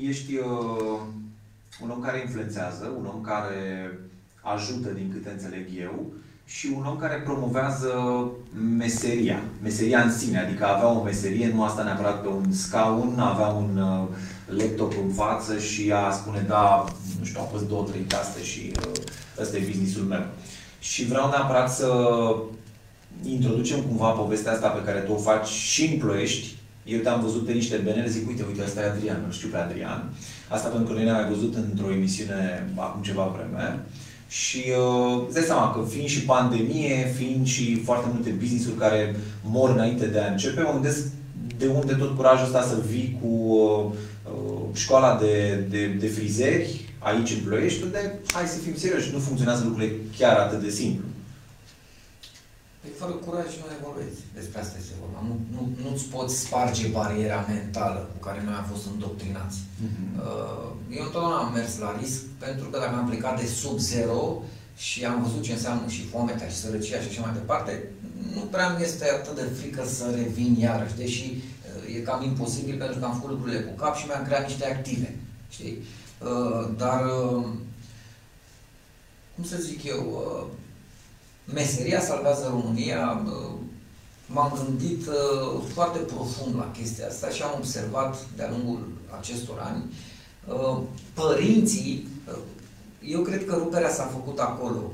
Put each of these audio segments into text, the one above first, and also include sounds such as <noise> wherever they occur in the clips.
Ești uh, un om care influențează, un om care ajută, din câte înțeleg eu, și un om care promovează meseria, meseria în sine, adică avea o meserie, nu asta neapărat pe un scaun, avea un uh, laptop în față și a spune, da, nu știu, a fost două, trei caste și uh, ăsta e businessul meu. Și vreau neapărat să introducem cumva povestea asta pe care tu o faci și în Ploiești. Eu te-am văzut pe niște benere, zic, uite, uite, ăsta e Adrian, nu știu pe Adrian. Asta pentru că noi ne-am mai văzut într-o emisiune acum ceva vreme. Și uh, îți dai seama că fiind și pandemie, fiind și foarte multe business-uri care mor înainte de a începe, mă gândesc de unde tot curajul ăsta să vii cu uh, uh, școala de, de, de frizeri aici în Ploiești, unde, hai să fim serioși, nu funcționează lucrurile chiar atât de simplu. Păi fără curaj nu evoluezi. Despre asta este vorba. Nu, nu, nu-ți poți sparge bariera mentală cu care noi am fost îndoctrinați. Uh-huh. Eu întotdeauna am mers la risc pentru că dacă am plecat de sub zero și am văzut ce înseamnă și foamea și sărăcia și așa mai departe, nu prea mi este atât de frică să revin iarăși, deși uh, e cam imposibil pentru că am făcut lucrurile cu cap și mi-am creat niște active. Știi? Uh, dar, uh, cum să zic eu, meseria salvează România, m-am gândit uh, foarte profund la chestia asta și am observat de-a lungul acestor ani. Uh, părinții, uh, eu cred că ruperea s-a făcut acolo,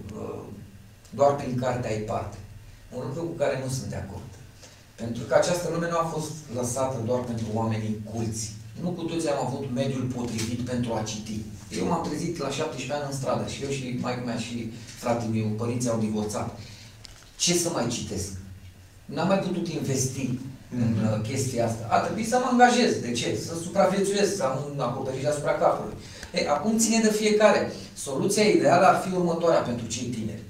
doar prin cartea ai parte. Un lucru cu care nu sunt de acord. Pentru că această lume nu a fost lăsată doar pentru oamenii culți. Nu cu toți am avut mediul potrivit pentru a citi. Eu m-am trezit la 17 ani în stradă și eu și mai mea și fratele meu, părinții au divorțat. Ce să mai citesc? N-am mai putut investi mm-hmm. în mhm. uh, chestia asta. A trebuit să mă angajez. De ce? Să supraviețuiesc, să am un acoperiș asupra capului. E, acum ține de fiecare. Soluția ideală ar fi următoarea pentru cei tineri.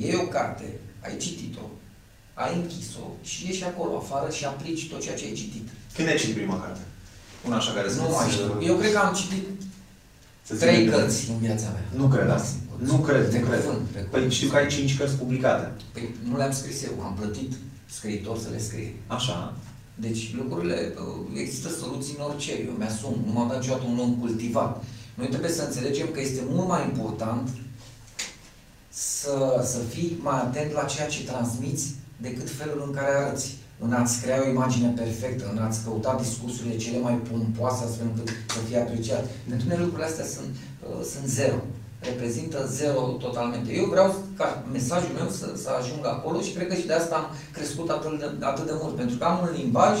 Iei o carte, ai citit-o, ai închis-o și ieși acolo afară și aplici tot ceea ce ai citit. Când ai citit prima carte? Una așa care Nu mai știu. Eu cred că am citit să trei cărți în viața mea. Nu cred asta. Nu cred, nu cred. Păi știu că ai cinci cărți publicate. Păi nu le-am scris eu, am plătit scriitor să le scrie. Așa. Deci lucrurile, uh, există soluții în orice, eu mi-asum, nu m-am dat niciodată un om cultivat. Noi trebuie să înțelegem că este mult mai important să, să fii mai atent la ceea ce transmiți decât felul în care arăți în a-ți crea o imagine perfectă, în a-ți căuta discursurile cele mai pompoase astfel încât să fie apreciat. Pentru mine lucrurile astea sunt, uh, sunt zero. Reprezintă zero totalmente. Eu vreau ca mesajul meu să, să ajungă acolo și cred că și de asta am crescut atât de, atât de mult. Pentru că am un limbaj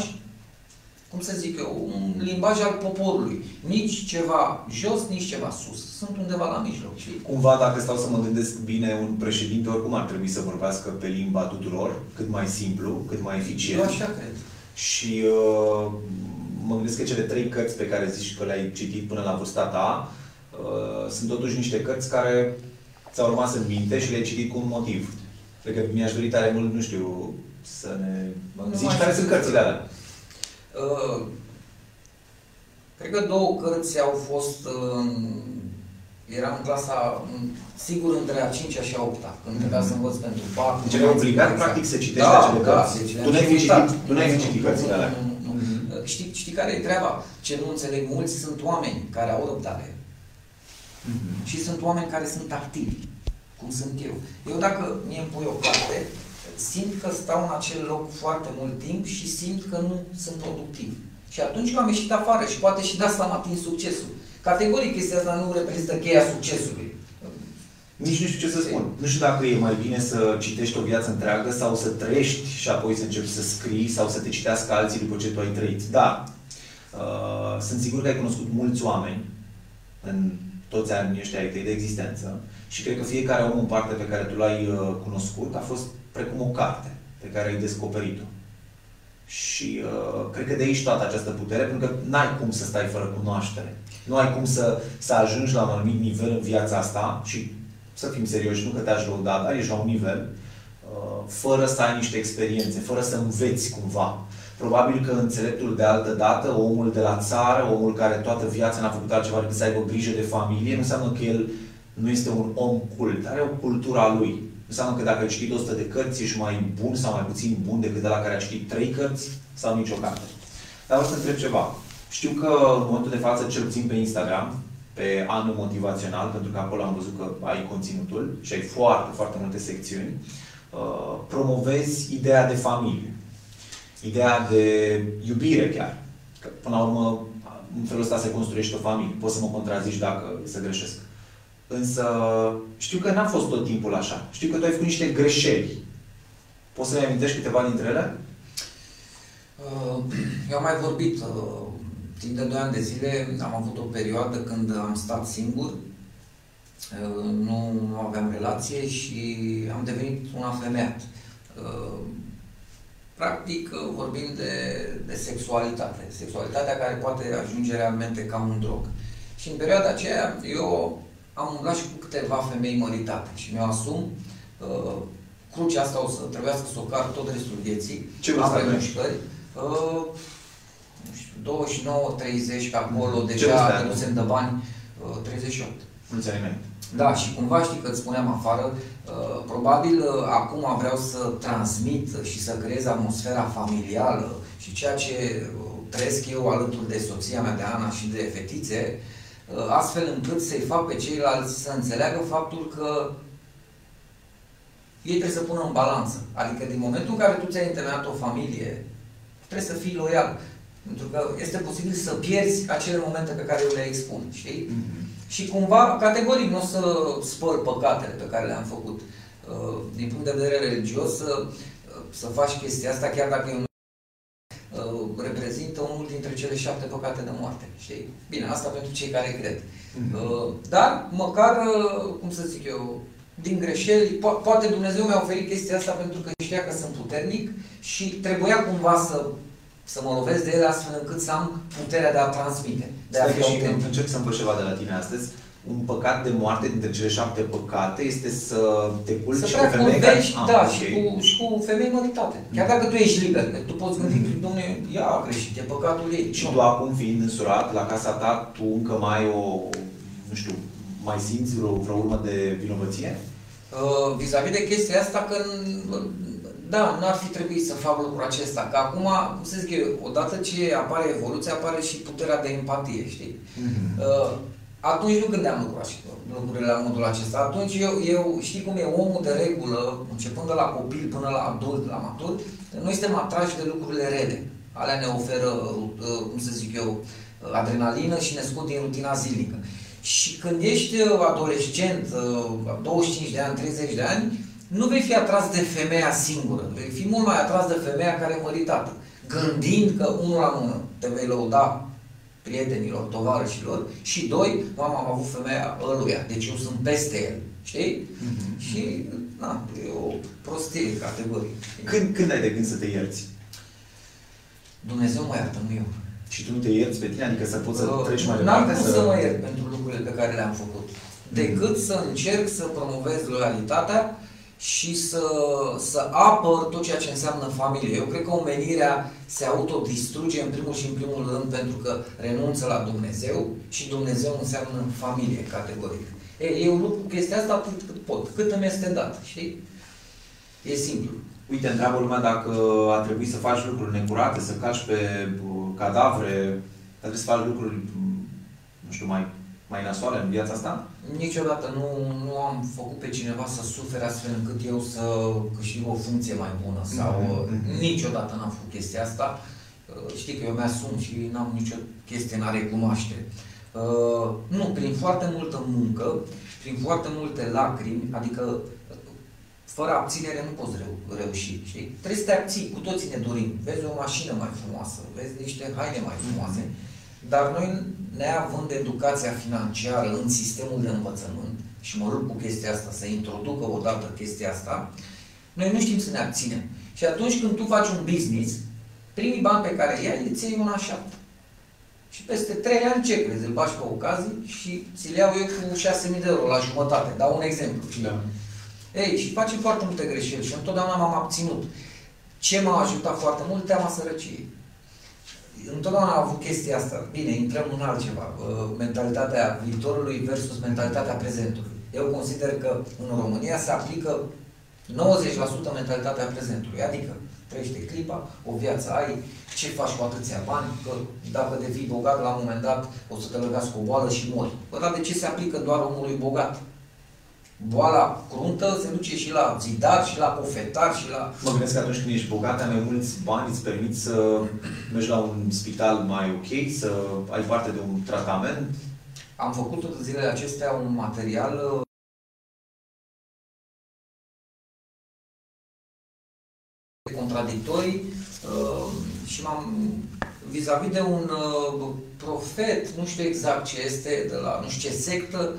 cum să zic eu, un limbaj al poporului. Nici ceva jos, nici ceva sus. Sunt undeva la mijloc. Și... Cumva, dacă stau să mă gândesc bine, un președinte oricum ar trebui să vorbească pe limba tuturor, cât mai simplu, cât mai eficient. Eu așa cred. Și uh, mă gândesc că cele trei cărți pe care zici că le-ai citit până la vârsta ta, uh, sunt totuși niște cărți care ți-au rămas în minte și le-ai citit cu un motiv. Cred că mi-aș dori tare mult, nu știu, să ne zici care sunt cărțile alea. Uh, cred că două cărți au fost, uh, eram în clasa, sigur, între a 5 și a 8 când trebuia mm-hmm. să învăț pentru BAC. Deci ai obligat, practic, să citești da, acele da, cărți? Deci tu nu ai fi citit, tu n-ai fi citit cărțile alea. Uh, știi, știi care e treaba? Ce nu înțeleg mulți sunt oameni care au răbdare. Mm-hmm. Și sunt oameni care sunt activi, cum sunt eu. Eu dacă mi îmi pui o carte, simt că stau în acel loc foarte mult timp și simt că nu sunt productiv. Și atunci am ieșit afară și poate și de asta am atins succesul. Categoric chestia asta nu reprezintă cheia succesului. Nici nu știu ce să spun. Nu știu dacă e mai bine să citești o viață întreagă sau să trăiești și apoi să începi să scrii sau să te citească alții după ce tu ai trăit. Da. Uh, sunt sigur că ai cunoscut mulți oameni în toți anii ăștia ai tăi de existență și cred că fiecare om în parte pe care tu l-ai uh, cunoscut a fost precum o carte pe care ai descoperit-o. Și uh, cred că de aici toată această putere, pentru că n-ai cum să stai fără cunoaștere. Nu ai cum să, să ajungi la un anumit nivel în viața asta și să fim serioși, nu că te-aș lăuda, dar ești la un nivel uh, fără să ai niște experiențe, fără să înveți cumva. Probabil că înțeleptul de altă dată, omul de la țară, omul care toată viața n-a făcut altceva decât să aibă grijă de familie, nu înseamnă că el nu este un om cult, are o cultură a lui. Înseamnă că dacă ai citit 100 de cărți, ești mai bun sau mai puțin bun decât de la care a citit 3 cărți sau nicio carte. Dar o să întreb ceva. Știu că în momentul de față, cel puțin pe Instagram, pe anul motivațional, pentru că acolo am văzut că ai conținutul și ai foarte, foarte multe secțiuni, uh, promovezi ideea de familie, ideea de iubire chiar. Că, până la urmă, în felul ăsta se construiește o familie. Poți să mă contrazici dacă să greșesc. Însă știu că n-a fost tot timpul așa. Știu că tu ai făcut niște greșeli. Poți să-mi amintești câteva dintre ele? Uh, <clears throat> eu am mai vorbit uh, timp de 2 ani de zile, am avut o perioadă când am stat singur, uh, nu, nu aveam relație și am devenit un afemeat. Practic vorbim de, de sexualitate, sexualitatea care poate ajunge realmente ca un drog. Și în perioada aceea eu am umblat și cu câteva femei măritate și mi-o asum. Uh, crucea asta o să trebuiască să o car tot restul vieții. Ce vârstă am mișcări. Uh, nu știu, 29, 30, pe acolo, Mm. Ce deja vârstă că nu se dă bani, uh, 38. Mulți ani înainte. Da, și cumva știi că îți spuneam afară, uh, probabil uh, acum vreau să transmit și să creez atmosfera familială și ceea ce uh, trăiesc eu alături de soția mea, de Ana și de fetițe, uh, astfel încât să-i fac pe ceilalți să înțeleagă faptul că ei trebuie să pună în balanță. Adică din momentul în care tu ți-ai întemeiat o familie, trebuie să fii loial. Pentru că este posibil să pierzi acele momente pe care eu le expun, știi? Mhm. Și cumva, categoric, nu o să spăl păcatele pe care le-am făcut. Uh, Din punct de vedere religios, să, să faci chestia asta, chiar dacă eu nu uh, reprezintă unul dintre cele șapte păcate de moarte. Știi? Bine, asta pentru cei care cred. Mhm. Uh, Dar, măcar, uh, cum să zic eu, din greșeli, po- poate Dumnezeu mi-a oferit chestia asta pentru că știa că sunt puternic și trebuia cumva să, să mă lovesc de ele astfel încât să am puterea de a transmite, de a Stai fi că și autentic. încerc să învăț ceva de la tine astăzi. Un păcat de moarte dintre cele șapte păcate este să te culci Să și prea pe femei vorbești, Ah, da, ok. și, cu, și cu femei măritate. Chiar dacă tu ești liber, că tu poți gândi, domne, ea a greșit, e păcatul ei. Și Nu. tu acum fiind însurat la casa ta, tu încă mai ai o, nu știu, mai simți vreo, vreo urmă de vinovăție? Uh, vis-a-vis de chestia asta, că n- da, n-ar fi trebuit să fac lucrul acesta. Că acum, cum să zic eu, odată ce apare evoluția, apare și puterea de empatie, știi? Uh, atunci nu gândeam lucrul așa, lucrurile la modul acesta. Atunci eu, eu, știi cum e omul de regulă, începând de la copil până la adult, la matur, noi suntem atrași de lucrurile rele. Alea ne oferă, uh, cum să zic eu, uh, adrenalină și ne scot din rutina zilnică. Și când ești uh, adolescent, uh, 25 de ani, 30 de ani, nu vei fi atras de femeia singură, vei fi mult mai atras de femeia care e măritată, gândind că unul la mână te vei lăuda prietenilor, tovarășilor și doi, mama am avut femeia ăluia, deci eu sunt peste el, știi? Mhm. Și, na, e o prostie categorie. Când, când ai de gând să te ierți? Dumnezeu mă iartă, nu eu. Și tu nu te ierți pe tine? Adică să poți să Uh, treci mai N-am departe? cum să mă iert pentru lucrurile pe care le-am făcut. Decât să încerc să promovez loialitatea și să, să apăr tot ceea ce înseamnă familie. Eu cred că omenirea se autodistruge în primul și în primul rând pentru că renunță la Dumnezeu și Dumnezeu înseamnă familie, categoric. E, eu lupt cu chestia asta atât cât pot, cât îmi este dat, știi? E simplu. Uite, întreabă lumea dacă a trebuit să faci lucruri necurate, să caci pe uh, cadavre, dar trebuie să faci lucruri, mm, nu știu, mai, mai nasoale în viața asta? Niciodată nu, nu am făcut pe cineva să sufere astfel încât eu să câștig o funcție mai bună sau Mhm, mhm. niciodată n-am făcut chestia asta. Uh, Știi că eu mi-asum și n-am nicio chestie în a recunoaște. Uh, Nu, prin foarte multă muncă, prin foarte multe lacrimi, adică uh, fără abținere nu poți reu- reuși, știi? Trebuie să te abții, cu toții ne dorim. Vezi o mașină mai frumoasă, vezi niște haine mai frumoase, dar noi, neavând educația financiară în sistemul de învățământ, și mă rog cu chestia asta, să introducă odată chestia asta, noi nu știm să ne abținem. Și atunci când tu faci un business, primii bani pe care îi ai, îți iei una șapte. Și peste trei ani ce crezi? Îl bași pe ocazii și ți-l iau eu cu 6.000 de euro la jumătate. Dau un exemplu. știi? Da. Ei, și facem foarte multe greșeli și întotdeauna m-am abținut. Ce m-a ajutat foarte mult? Teama sărăciei. Întotdeauna am avut chestia asta. Bine, intrăm în altceva. Uh, Mentalitatea viitorului versus mentalitatea prezentului. Eu consider că în România se aplică 90% mentalitatea prezentului, adică trăiește clipa, o viață ai, ce faci cu atâția bani, că dacă devii bogat la un moment dat o să te lăgați cu o boală și mori. Bă, dar de ce se aplică doar omului bogat? Boala cruntă se duce și la zidar, și la cofetar, și la... Mă gândesc că atunci când ești bogat, ai mai mulți bani, îți permit să mergi la un spital mai ok, să ai parte de un tratament. Am făcut tot zilele acestea un material contradictorii uh, și m-am vis-a-vis de un uh, profet, nu știu exact ce este, de la nu știu ce sectă,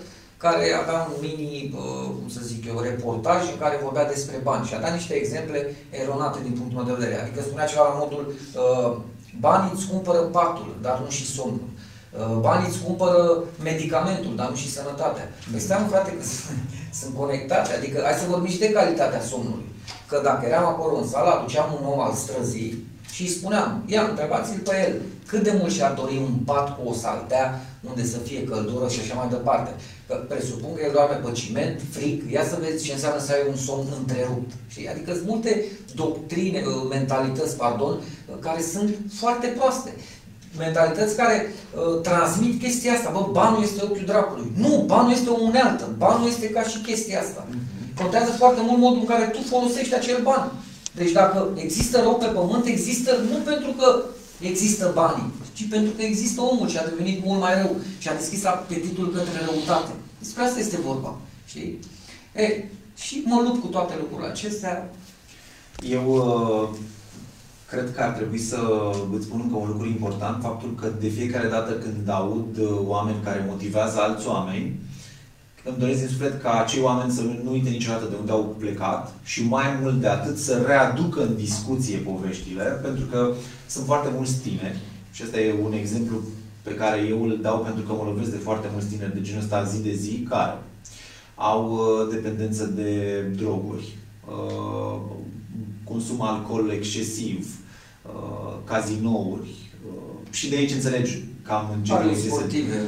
care avea un mini, uh, cum să zic eu, reportaj în care vorbea despre bani și a dat niște exemple eronate din punctul meu de vedere. Adică spunea ceva la modul, banii îți cumpără patul, dar nu și somnul. Banii îți cumpără medicamentul, dar nu și sănătatea. Păi stai, frate, că <laughs> sunt conectate. Adică hai să vorbim și de calitatea somnului că dacă eram acolo în sală, aduceam un om al străzii și îi spuneam, ia, întrebați-l pe el, cât de mult și-ar dori un pat cu o saltea unde să fie căldură și așa mai departe. Că presupun că el doarme pe ciment, fric, ia să vezi ce înseamnă să ai un somn întrerupt. Știi? Adică sunt multe doctrine, uh, mentalități, pardon, uh, care sunt foarte proaste mentalități care uh, transmit chestia asta. Bă, banul este ochiul dracului. Nu, banul este o unealtă. Banul este ca și chestia asta. Mm-hmm. Contează foarte mult modul în care tu folosești acel ban. Deci dacă există rău pe pământ, există nu pentru că există banii, ci pentru că există omul și a devenit mult mai rău și a deschis apetitul către răutate. Despre asta este vorba. Știi? E, și mă lupt cu toate lucrurile acestea. Eu uh, cred că ar trebui să îți spun încă un lucru important, faptul că de fiecare dată când aud uh, oameni care motivează alți oameni, îmi doresc din suflet ca acei oameni să nu uite niciodată de unde au plecat și mai mult de atât să readucă în discuție poveștile, pentru că sunt foarte mulți tineri și ăsta e un exemplu pe care eu îl dau pentru că mă lovesc de foarte mulți tineri de genul ăsta zi de zi, care au uh, dependență de droguri, uh, consum alcool excesiv, uh, cazinouri și de aici înțelegi cam în ce sportive.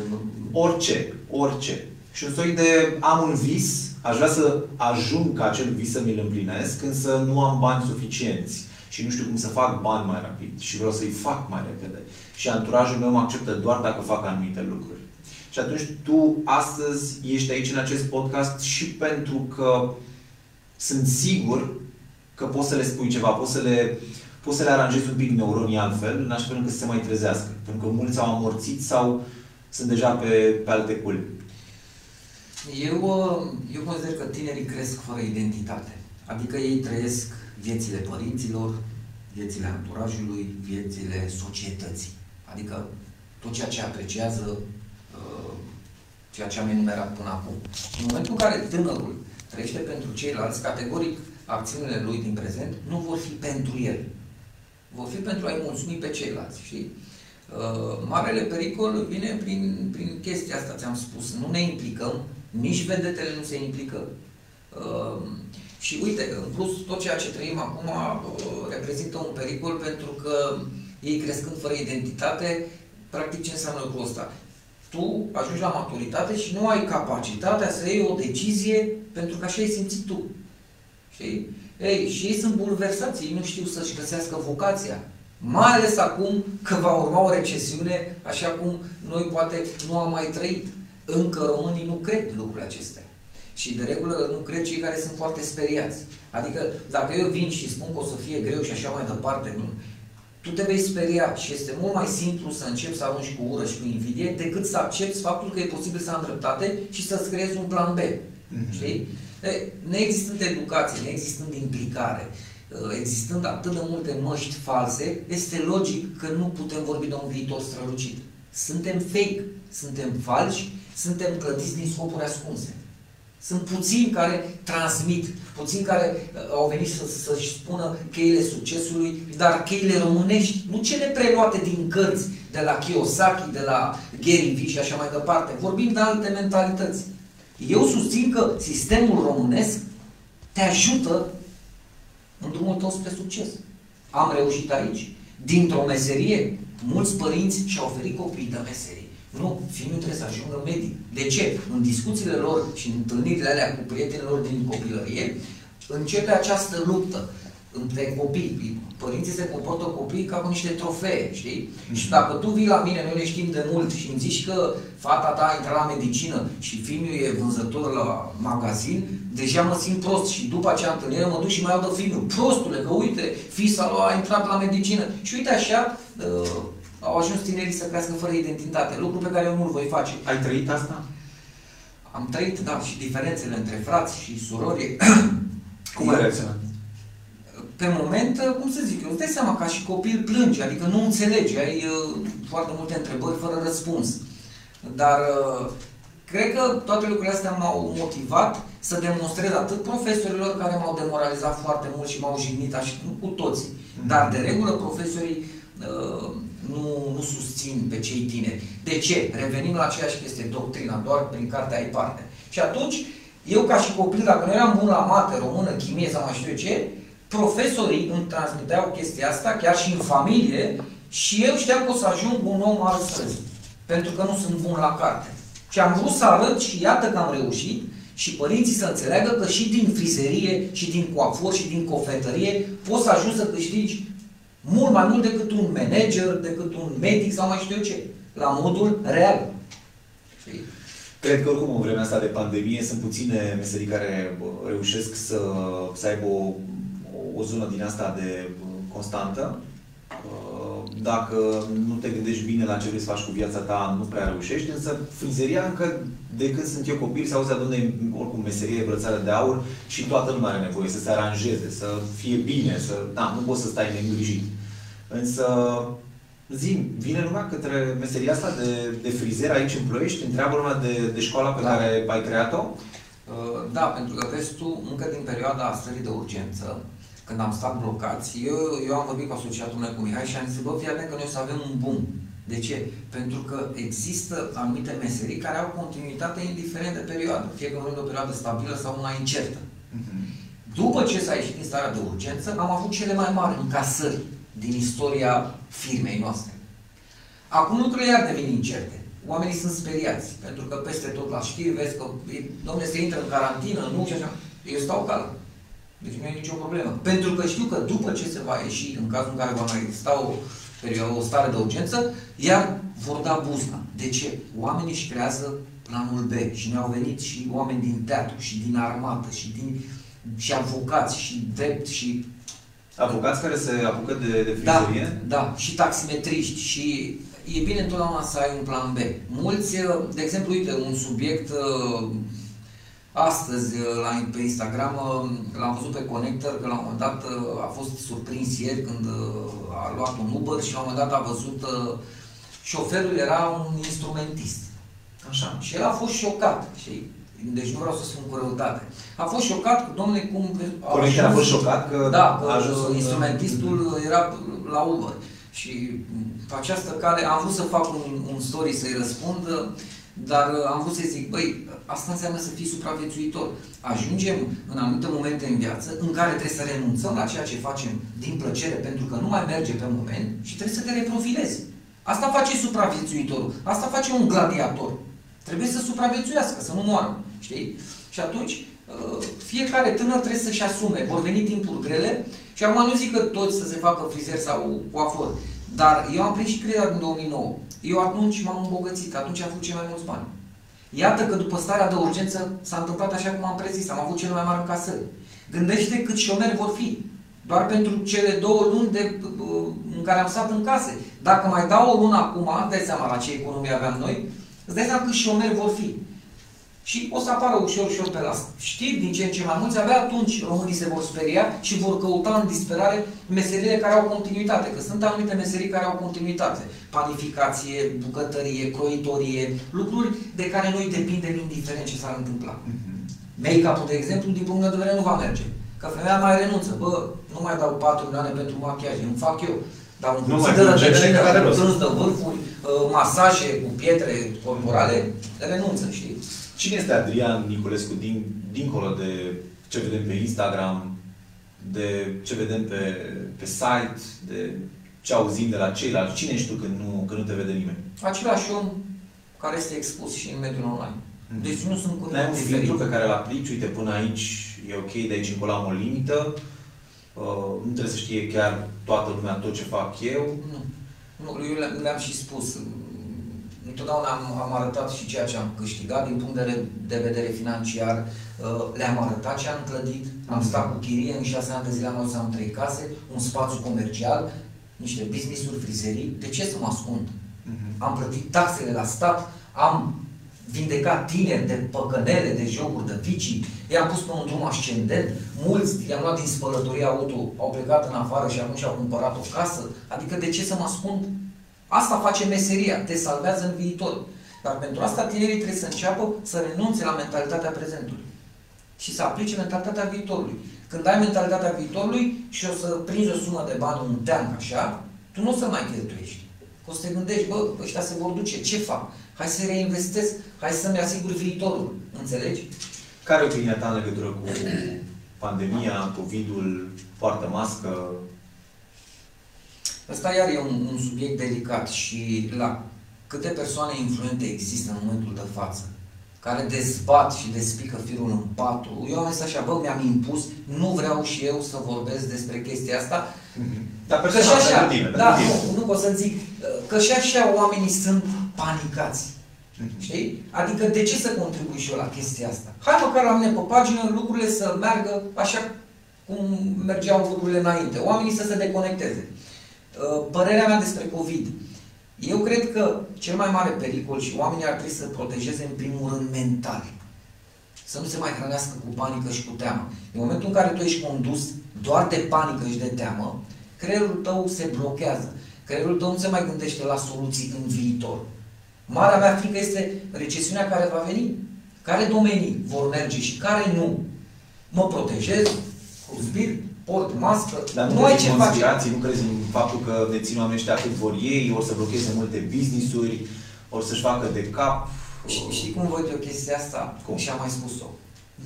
Orice, orice și un soi de am un vis, aș vrea să ajung ca acel vis să mi-l împlinesc, însă nu am bani suficienți și nu știu cum să fac bani mai rapid și vreau să-i fac mai repede. Și anturajul meu mă acceptă doar dacă fac anumite lucruri. Și atunci tu astăzi ești aici în acest podcast și pentru că sunt sigur că poți să le spui ceva, poți să le, poți să le aranjezi un pic neuronii altfel, în așa fel încât să se mai trezească. Pentru că mulți au amorțit sau sunt deja pe, pe alte culmi. Eu, uh, eu consider că tinerii cresc fără identitate. Adică ei trăiesc viețile părinților, viețile anturajului, viețile societății. Adică tot ceea ce apreciază, uh, ceea ce am enumerat până acum. în momentul în care tânărul trăiește pentru ceilalți, categoric, acțiunile lui din prezent nu vor fi pentru el. Vor fi pentru a-i mulțumi pe ceilalți. Știi? Uh, marele pericol vine prin, prin chestia asta, ți-am spus. Nu ne implicăm nici vedetele nu se implică. Uh, și uite, în plus, tot ceea ce trăim acum uh, reprezintă un pericol pentru că ei crescând fără identitate, practic ce înseamnă lucrul ăsta? Tu ajungi la maturitate și nu ai capacitatea să iei o decizie pentru că așa ai simțit tu. Știi? Ei, și ei sunt bulversați, ei nu știu să-și găsească vocația. Mai ales acum că va urma o recesiune, așa cum noi poate nu am mai trăit. Încă românii nu cred lucrurile acestea. Și de regulă nu cred cei care sunt foarte speriați. Adică dacă eu vin și spun că o să fie greu și așa mai departe, nu, tu te vei speria și este mult mai simplu să începi să arunci cu ură și cu invidie decât să accepti faptul că e posibil să am dreptate și să-ți creezi un plan B. Mm-hmm. Știi? Neexistând educație, neexistând implicare, ă, existând atât de multe măști false, este logic că nu putem vorbi de un viitor strălucit. Suntem fake, suntem falși suntem clădiți din scopuri ascunse. Sunt puțini care transmit, puțini care uh, au venit să, să-și spună cheile succesului, dar cheile românești, nu cele preluate din cărți, de la Kiyosaki, de la Gary Vee și așa mai departe. Vorbim de alte mentalități. Eu susțin că sistemul românesc te ajută în drumul tău spre succes. Am reușit aici. Dintr-o meserie, mulți părinți și-au oferit copiii de meserie. Nu, fiul trebuie să ajungă medic. De ce? În discuțiile lor și în întâlnirile alea cu prietenilor din copilărie, începe această luptă între copii. Părinții se comportă copiii ca cu niște trofee, știi? Mm-hmm. Și dacă tu vii la mine, noi ne știm de mult și îmi zici că fata ta a intrat la medicină și fiul e vânzător la magazin, deja mă simt prost și după acea întâlnire mă duc și mai iau de fiul. Prostule, că uite, fisa lui a intrat la medicină. Și uite așa, uh, au ajuns tinerii să crească fără identitate, lucru pe care eu nu-l voi face. Ai trăit asta? Am trăit, da, și diferențele între frați și surori. <clears throat> Cum ai reacționat? Pe moment, cum să zic eu, îți dai seama, ca și copil plângi, adică nu înțelegi, ai uh, foarte multe întrebări fără răspuns. Dar uh, cred că toate lucrurile astea m-au motivat să demonstrez atât profesorilor care m-au demoralizat foarte mult și m-au jignit, așa, nu cu toții, dar de regulă profesorii uh, nu, nu susțin pe cei tineri. De ce? Revenim la aceeași chestie, doctrina, doar prin cartea ai parte. Și atunci, eu ca și copil, dacă nu eram bun la mate, română, chimie sau mai știu eu ce, profesorii îmi transmiteau chestia asta, chiar și în familie, și eu știam că o să ajung un om al străzii. Pentru că nu sunt bun la carte. Și am vrut să arăt și iată că am reușit și părinții să înțeleagă că și din frizerie, și din coafor, și din cofetărie poți să ajungi să câștigi mult mai mult decât un manager, decât un medic sau mai știu eu ce. La modul real. Cred că oricum în vremea asta de pandemie sunt puține meserii care reușesc să, să aibă o, o zonă din asta de constantă. Dacă nu te gândești bine la ce vrei să faci cu viața ta, nu prea reușești, însă frizeria încă de când sunt eu copil se auzea, domne, oricum meserie, brățară de aur și toată lumea are nevoie să se aranjeze, să fie bine, să... Da, nu poți să stai neîngrijit. Însă, zi, vine lumea către meseria asta de, de frizer aici în Ploiești? Întreabă lumea de, de școala pe da. care ai creat-o? Uh, da, pentru că vezi tu, încă din perioada stării de urgență, când am stat blocați, eu, eu am vorbit cu asociatul meu cu Mihai și am zis, bă, fii atent că noi o să avem un boom. De ce? Pentru că există anumite meserii care au continuitate indiferent de perioadă, fie că vorbim de o perioadă stabilă sau una incertă. Uh-huh. După ce s-a ieșit din starea de urgență, am avut cele mai mari încasări din istoria firmei noastre. Acum lucrurile iar devin incerte. Oamenii sunt speriați, pentru că peste tot la știri vezi că, domnule, se intră în carantină, nu și așa. Eu stau calm. Deci nu e nicio problemă. Pentru că știu că după ce se va ieși, în cazul în care va mai exista o, perioadă, o stare de urgență, iar vor da buzna. De ce? Oamenii își creează planul B și ne-au venit și oameni din teatru și din armată și din și avocați și drept și Avocați care se apucă de, de frizerie? Da, da, și taximetriști și e bine întotdeauna să ai un plan B. Mulți, de exemplu, uite, un subiect uh, astăzi uh, la, pe Instagram uh, l-am văzut pe Connector că la un moment dat a fost surprins ieri când a luat un Uber și la un moment dat a văzut șoferul era un instrumentist. Așa. Și el a fost șocat. Și deci nu vreau să spun cu răutate. A fost șocat, domnule, cum... Colegii a fost șocat că... Da, că ajuns instrumentistul era la Uber. Și pe această cale am vrut să fac un, un story să-i răspund, dar am vrut să zic, băi, asta înseamnă să fii supraviețuitor. Ajungem în anumite momente în viață în care trebuie să renunțăm la ceea ce facem din plăcere pentru că nu mai merge pe moment și trebuie să te reprofilezi. Asta face supraviețuitorul. Asta face un gladiator. Trebuie să supraviețuiască, să nu moară. Știi? Și atunci, uh, fiecare tânăr trebuie să-și asume. Vor veni timpuri grele și acum nu zic că toți să se facă frizer sau coafor, dar eu am prins și criza din 2009. Eu atunci m-am îmbogățit, atunci am făcut cei mai mulți bani. Iată că după starea de urgență s-a întâmplat așa cum am prezis, am avut cele mai mari încasări. Gândește cât șomeri vor fi. Doar pentru cele două luni de, uh, în care am stat în case. Dacă mai dau o lună acum, dai seama la ce economie aveam noi, îți dai seama câți șomeri vor fi. Și o să apară ușor, ușor pe la știri din ce în ce mai mulți, abia atunci românii se vor speria și vor căuta în disperare meserile care au continuitate, că sunt anumite meserii care au continuitate. Panificație, bucătărie, croitorie, lucruri de care noi depindem indiferent ce s-ar întâmpla. Uh-huh. Make-up-ul, de exemplu, din punct de vedere nu va merge. Că femeia mai renunță, bă, nu mai dau 4 milioane pentru machiaj, nu fac eu. Dar un cuțit de rădăcină, strâns de vârfuri, uh, masaje cu pietre corporale, renunță, știi? Cine este Adrian Niculescu din, dincolo de ce vedem pe Instagram, de ce vedem pe, pe site, de ce auzim de la ceilalți? Cine ești tu când nu, când nu te vede nimeni? Același om care este expus și în mediul online. Mm. Deci nu sunt cu Ai un filtru pe care îl aplici, uite, până aici e ok, de aici încolo am o limită, uh, nu trebuie să știe chiar toată lumea tot ce fac eu. Nu, nu eu le-am și spus. Întotdeauna am, am arătat și ceea ce am câștigat din punct de, de vedere financiar, uh, le-am arătat ce am clădit, am mm. stat cu chirie, în șase ani de zile am să am trei case, un spațiu comercial, niște business-uri, frizerii. De ce să mă ascund? Mm-hmm. Am plătit taxele la stat, am vindecat tineri de păcănele, de jocuri, de vicii, i-am pus pe un drum ascendent, mulți i-am luat din spălătoria auto, au plecat în afară și acum și-au cumpărat o casă, adică de ce să mă ascund? Asta face meseria, te salvează în viitor. Dar pentru asta tinerii trebuie să înceapă să renunțe la mentalitatea prezentului și să aplice mentalitatea viitorului. Când ai mentalitatea viitorului și o să prinzi o sumă de bani, un teanc așa, tu nu o să mai cheltuiești. O să te gândești, bă, ăștia se vor duce, ce fac? Hai să reinvestesc, hai să-mi asigur viitorul. Înțelegi? Care e opinia ta în legătură cu pandemia, COVID-ul, poartă mască? Ăsta iar e un, un subiect delicat și la câte persoane influente există în momentul de față, care dezbat și despică firul în patru. Eu am zis așa, bă, mi-am impus, nu vreau și eu să vorbesc despre chestia asta. Mm-hmm. <laughs> Dar că și așa, tine, da, nu, nu pot să zic, că și așa oamenii sunt panicați. Mm-hmm. Știi? Adică de ce să contribui și eu la chestia asta? Hai măcar la mine pe pagină lucrurile să meargă așa cum mergeau lucrurile înainte. Oamenii să se deconecteze. Uh, părerea mea despre COVID. Eu cred că cel mai mare pericol și oamenii ar trebui să protejeze în primul rând mental. Să nu se mai hrănească cu panică și cu teamă. În momentul în care tu ești condus doar de panică și de teamă, creierul tău se blochează. Creierul tău nu se mai gândește la soluții în viitor. Marea mea frică este recesiunea care va veni. Care domenii vor merge și care nu? Mă protejez, respir, port mască, Dar nu, nu ai ce face. Nu crezi în faptul că dețin oamenii ăștia cât vor ei, o să blocheze multe business-uri, o să-și facă de cap. Și, știi cum văd eu chestia asta? Cum? Și am mai spus-o.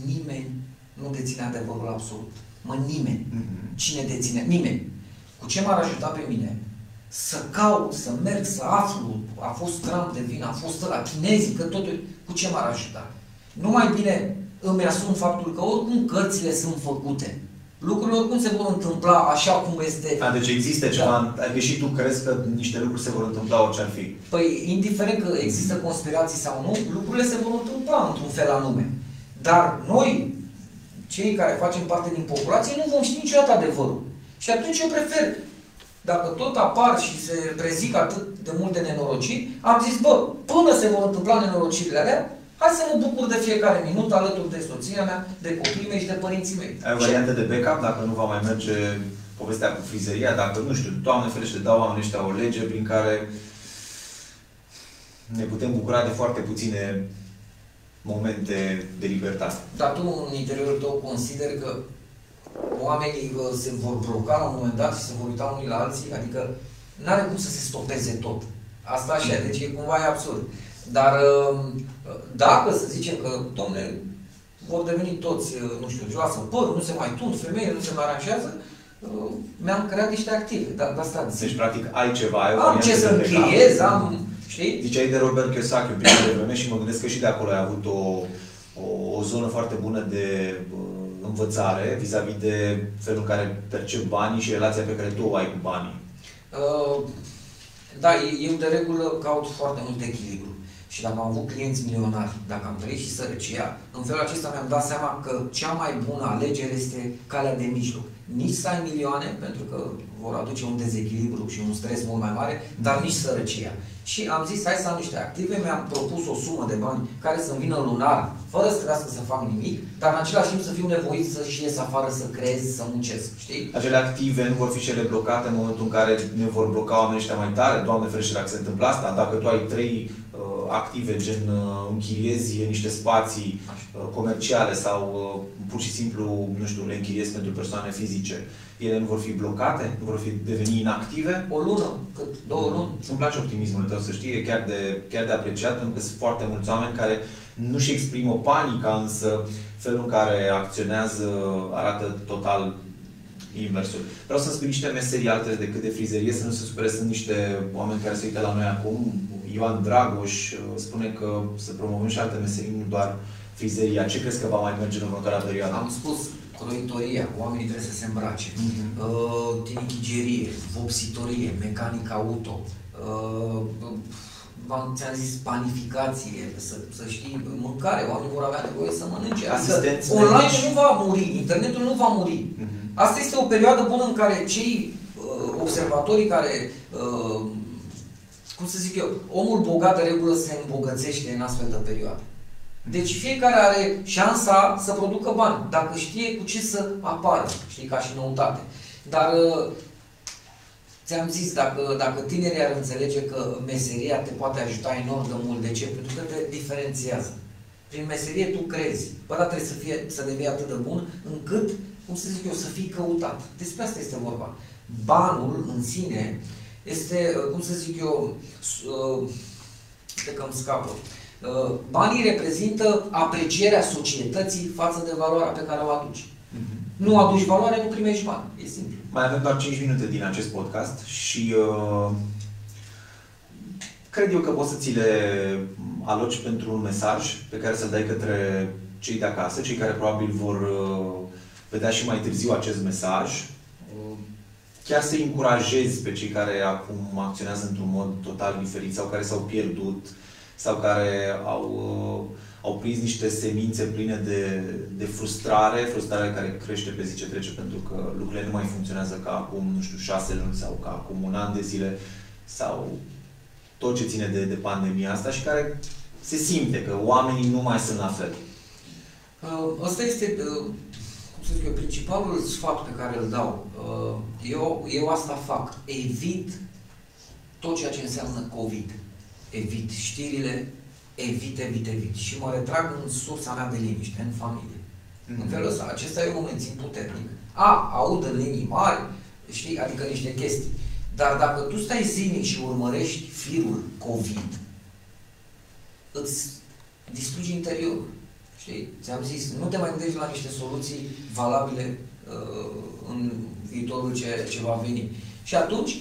Nimeni nu deține adevărul absolut. Mă, nimeni. Mm-hmm. Cine deține? Nimeni. Cu ce m-ar ajuta pe mine? Să caut, să merg, să aflu, a fost Trump de vină, a fost ăla, chinezii, că totul, cu ce m-ar ajuta? Nu mai bine îmi asum faptul că oricum cărțile sunt făcute lucrurile oricum se vor întâmpla așa cum este. A, deci există da. ceva, adică și tu crezi că niște lucruri se vor întâmpla orice ar fi? Păi, indiferent că există conspirații sau nu, lucrurile se vor întâmpla într-un fel anume. Dar noi, cei care facem parte din populație, nu vom ști niciodată adevărul. Și atunci eu prefer, dacă tot apar și se prezic atât de multe nenorociri, am zis, bă, până se vor întâmpla nenorocirile alea, Hai să mă bucur de fiecare minut alături de soția mea, de copiii mei și de părinții mei. Ai o variantă de backup dacă nu va mai merge povestea cu frizeria, dacă, nu știu, Doamne ferește, dau oamenii ăștia o lege prin care ne putem bucura de foarte puține momente de libertate. Dar tu, în interiorul tău, consider că oamenii se vor bloca la un moment dat și se vor uita unii la alții, adică nu are cum să se stopeze tot. Asta așa, deci e cumva e absurd. Dar um, dacă să zicem că, domne, vor deveni toți, uh, nu știu, joasă păr, nu se mai tund, femeile nu se mai aranjează, uh, mi-am creat niște active. Dar de asta Deci, practic, ai ceva, ai Am ce să încheiez, am, știi? Ziceai de Robert Kiyosaki un pic de vreme și mă gândesc că și de acolo ai avut o, o, o zonă foarte bună de uh, învățare vis-a-vis -vis de felul în care percep banii și relația pe care tu o ai cu banii. Uh, da, eu de regulă caut foarte mult echilibru. Și dacă am avut clienți milionari, dacă am trăit și sărăcia, în felul acesta mi-am dat seama că cea mai bună alegere este calea de mijloc. Nici să ai milioane, pentru că vor aduce un dezechilibru și un stres mult mai mare, dar nici sărăcia. Și am zis, hai să am niște active, mi-am propus o sumă de bani care să-mi vină lunar, fără să trebuiască să fac nimic, dar în același timp să fiu nevoit să și ies afară, să creez, să muncesc, știi? Acele active nu vor fi cele blocate în momentul în care ne vor bloca oamenii ăștia mai tare? Doamne ferește dacă se întâmplă asta, dacă tu ai trei uh, active, gen uh, închiriezi niște spații uh, comerciale sau uh, pur și simplu, nu știu, le închiriezi pentru persoane fizice, ele nu vor fi blocate, nu vor fi deveni inactive. O lună, cât două luni. Îmi place optimismul tău, să știi, e chiar de, chiar de apreciat, pentru că sunt foarte mulți oameni care nu-și exprimă panica, însă felul în care acționează arată total inversul. Vreau să spui niște meserii altele decât de frizerie, să nu se supere, sunt niște oameni care se uită la noi acum, Ioan Dragoș spune că să promovăm și alte meserii, nu doar frizeria. Ce crezi că va mai merge în următoarea perioadă? Am spus croitoria, oamenii trebuie să se îmbrace, mm-hmm. uh, tinichigerie, vopsitorie, mecanic auto, uh, ți-am zis, panificație, să, să știi, mâncare, oamenii vor avea nevoie să mănânce. Asistență. Online nu va muri, internetul nu va muri. Mm-hmm. Asta este o perioadă bună în care cei uh, observatorii care, uh, cum să zic eu, omul bogat de regulă se îmbogățește în astfel de perioadă. Deci fiecare are șansa să producă bani, dacă știe cu ce să apară, știi, ca și noutate. Dar uh, ți-am zis, dacă, dacă tinerii ar înțelege că meseria te poate ajuta enorm de mult, de ce? Pentru că te diferențiază. Prin meserie tu crezi. Bă, dar trebuie să, fie, să devii atât de bun încât, cum să zic eu, să fii căutat. Despre asta este vorba. Banul în sine este, uh, cum să zic eu, uh, de că îmi scapă. Uh, banii reprezintă aprecierea societății față de valoarea pe care o aduci. Mm-hmm. Nu aduci valoare, nu primești bani. E simplu. Mai avem doar 5 minute din acest podcast și uh, cred eu că poți să ți le aloci pentru un mesaj pe care să-l dai către cei de acasă, cei care probabil vor uh, vedea și mai târziu acest mesaj. Uh, chiar să-i încurajezi pe cei care acum acționează într-un mod total diferit sau care s-au pierdut sau care au, uh, au prins niște semințe pline de, de frustrare, frustrare care crește pe zi ce trece pentru că lucrurile nu mai funcționează ca acum, nu știu, șase luni sau ca acum un an de zile sau tot ce ține de, de pandemia asta și care se simte că oamenii nu mai sunt la fel. Uh, asta este, uh, cum să zic eu, principalul sfat pe care îl dau. Eu, eu asta fac. Evit tot ceea ce înseamnă COVID evit știrile, evit, evit, evit. Și mă retrag în sursa mea de liniște, în familie. Mm-hmm. În felul ăsta, acesta e un moment puternic. A, aud în linii mari, știi, adică niște chestii. Dar dacă tu stai zilnic și urmărești firul COVID, îți distrugi interiorul. Știi? Ți-am zis, nu te mai gândești la niște soluții valabile uh, în viitorul ce, ce va veni. Și atunci,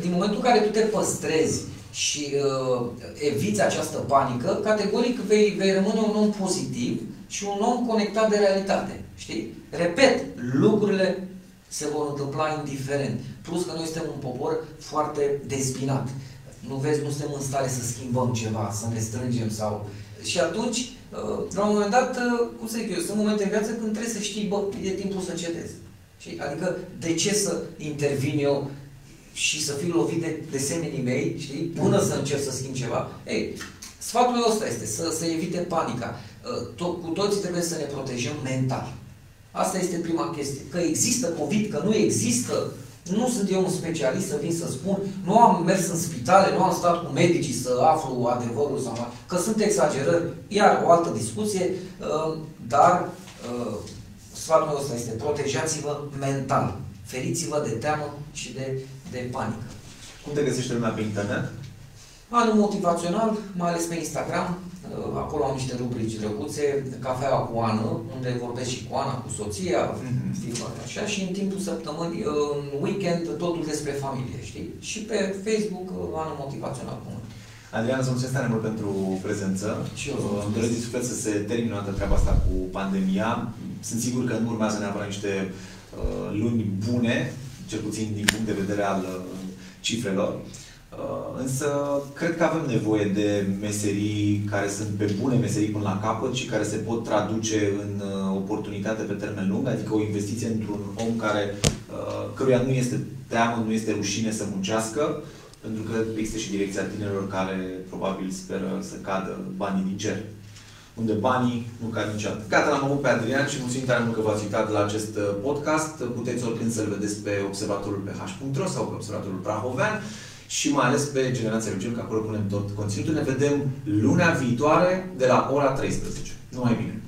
din momentul în care tu te păstrezi și uh, eviți această panică, categoric vei, vei rămâne un om pozitiv și un om conectat de realitate. Știi? Repet, lucrurile se vor întâmpla indiferent. Plus că noi suntem un popor foarte dezbinat. Nu vezi, nu suntem în stare să schimbăm ceva, să ne strângem sau... Și atunci, uh, la un moment dat, uh, cum să zic eu, sunt momente în viață când trebuie să știi, bă, e timpul să cedezi. Adică, de ce să intervin eu și să fii lovit de, de semenii mei, știi, până să încerc să schimb ceva, ei, sfatul meu ăsta este să, să evite panica. Uh, to- cu toții trebuie să ne protejăm mental. Asta este prima chestie. Că există COVID, că nu există, nu sunt eu un specialist să vin să spun, nu am mers în spitale, nu am stat cu medicii să aflu adevărul sau mai, că sunt exagerări, iar o altă discuție, uh, dar uh, sfatul meu ăsta este protejați-vă mental, feriți-vă de teamă și de de panică. Cum te găsește lumea pe internet? Anul motivațional, mai ales pe Instagram. Uh, acolo am niște rubrici drăguțe, cafea cu Ană, unde vorbesc și cu Ana, cu soția, mm-hmm. așa, și în timpul săptămânii, uh, în weekend, totul despre familie, știi? Și pe Facebook, uh, Ană Motivațional. Adrian, îți mulțumesc tare mult pentru prezență. Și eu îmi doresc din suflet să se termine o treaba asta cu pandemia. Sunt sigur că nu urmează neapărat niște uh, luni bune, cel puțin din punct de vedere al uh, cifrelor. Uh, însă, cred că avem nevoie de meserii care sunt pe bune meserii până la capăt și care se pot traduce în uh, oportunitate pe termen lung, adică o investiție într-un om care, căruia nu este teamă, nu este rușine să muncească, pentru că există și direcția tinerilor care probabil speră să cadă banii din cer unde banii nu cad niciodată. Gata, l-am avut pe Adrian și mulțumim tare mult că v-ați uitat la acest uh, podcast. Puteți oricând să-l vedeți pe observatorul ph.ro sau pe observatorul Prahovean și mai ales pe Generația Rugel, că acolo punem tot conținutul. Ne vedem lunea viitoare de la ora 13. Numai bine!